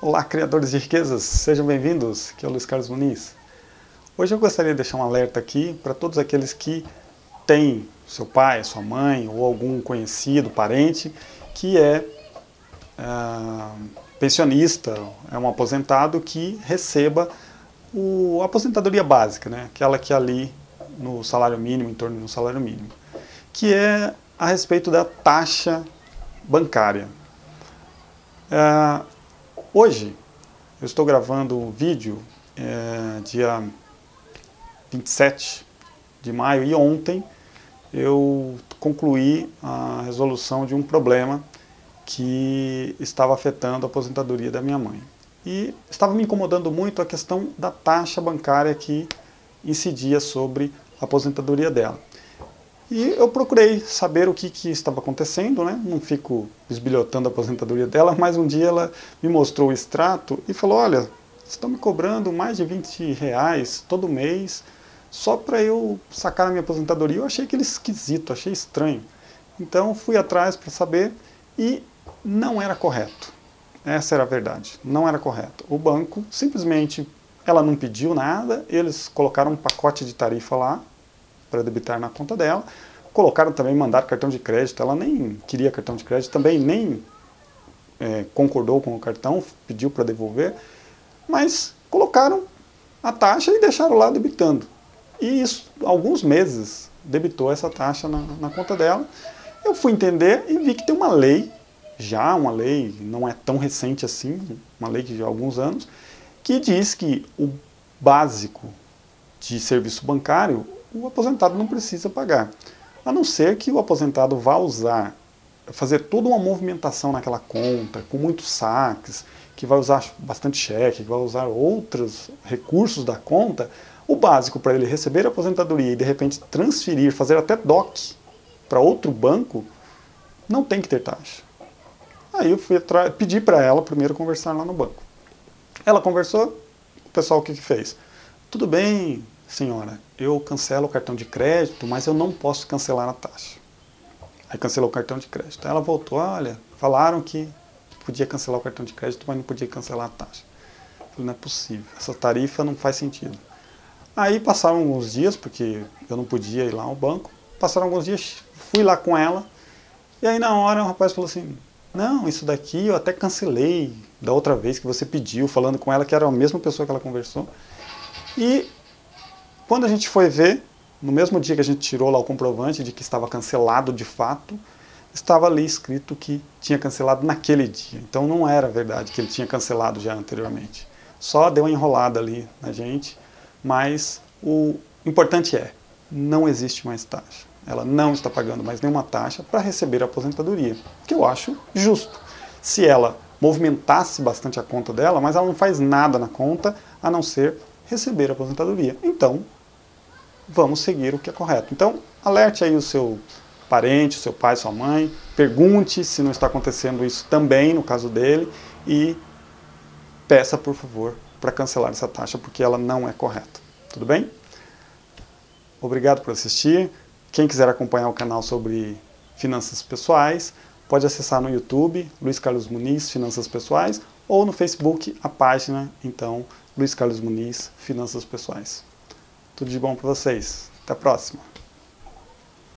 Olá, criadores de riquezas, sejam bem-vindos, aqui é o Luiz Carlos Muniz. Hoje eu gostaria de deixar um alerta aqui para todos aqueles que têm seu pai, sua mãe ou algum conhecido, parente, que é uh, pensionista, é um aposentado que receba o, a aposentadoria básica, né? aquela que é ali no salário mínimo, em torno do salário mínimo, que é a respeito da taxa bancária. Uh, Hoje, eu estou gravando um vídeo é, dia 27 de maio e ontem eu concluí a resolução de um problema que estava afetando a aposentadoria da minha mãe. E estava me incomodando muito a questão da taxa bancária que incidia sobre a aposentadoria dela. E eu procurei saber o que, que estava acontecendo, né? não fico esbilhotando a aposentadoria dela, mas um dia ela me mostrou o extrato e falou, olha, estão me cobrando mais de 20 reais todo mês só para eu sacar a minha aposentadoria. Eu achei aquele esquisito, achei estranho. Então fui atrás para saber e não era correto. Essa era a verdade, não era correto. O banco simplesmente, ela não pediu nada, eles colocaram um pacote de tarifa lá, para debitar na conta dela. Colocaram também, mandaram cartão de crédito, ela nem queria cartão de crédito, também nem é, concordou com o cartão, pediu para devolver, mas colocaram a taxa e deixaram lá debitando. E isso, alguns meses, debitou essa taxa na, na conta dela. Eu fui entender e vi que tem uma lei, já uma lei, não é tão recente assim, uma lei de alguns anos, que diz que o básico de serviço bancário o aposentado não precisa pagar. A não ser que o aposentado vá usar, fazer toda uma movimentação naquela conta, com muitos saques, que vai usar bastante cheque, que vai usar outros recursos da conta, o básico para ele receber a aposentadoria e de repente transferir, fazer até DOC para outro banco, não tem que ter taxa. Aí eu fui pedir para ela primeiro conversar lá no banco. Ela conversou, o pessoal o que, que fez? Tudo bem, senhora, eu cancelo o cartão de crédito, mas eu não posso cancelar a taxa. Aí cancelou o cartão de crédito. Aí ela voltou, olha, falaram que podia cancelar o cartão de crédito, mas não podia cancelar a taxa. Eu falei, não é possível, essa tarifa não faz sentido. Aí passaram alguns dias, porque eu não podia ir lá ao banco, passaram alguns dias, fui lá com ela, e aí na hora o rapaz falou assim, não, isso daqui eu até cancelei da outra vez que você pediu, falando com ela que era a mesma pessoa que ela conversou. E quando a gente foi ver, no mesmo dia que a gente tirou lá o comprovante de que estava cancelado de fato, estava ali escrito que tinha cancelado naquele dia. Então não era verdade que ele tinha cancelado já anteriormente. Só deu uma enrolada ali na gente, mas o importante é, não existe mais taxa. Ela não está pagando mais nenhuma taxa para receber a aposentadoria, que eu acho justo. Se ela movimentasse bastante a conta dela, mas ela não faz nada na conta a não ser receber a aposentadoria. Então, vamos seguir o que é correto. Então, alerte aí o seu parente, o seu pai, sua mãe, pergunte se não está acontecendo isso também no caso dele e peça, por favor, para cancelar essa taxa, porque ela não é correta. Tudo bem? Obrigado por assistir. Quem quiser acompanhar o canal sobre finanças pessoais, pode acessar no YouTube, Luiz Carlos Muniz, Finanças Pessoais, ou no Facebook, a página, então, Luiz Carlos Muniz, Finanças Pessoais. Tudo de bom para vocês. Até a próxima.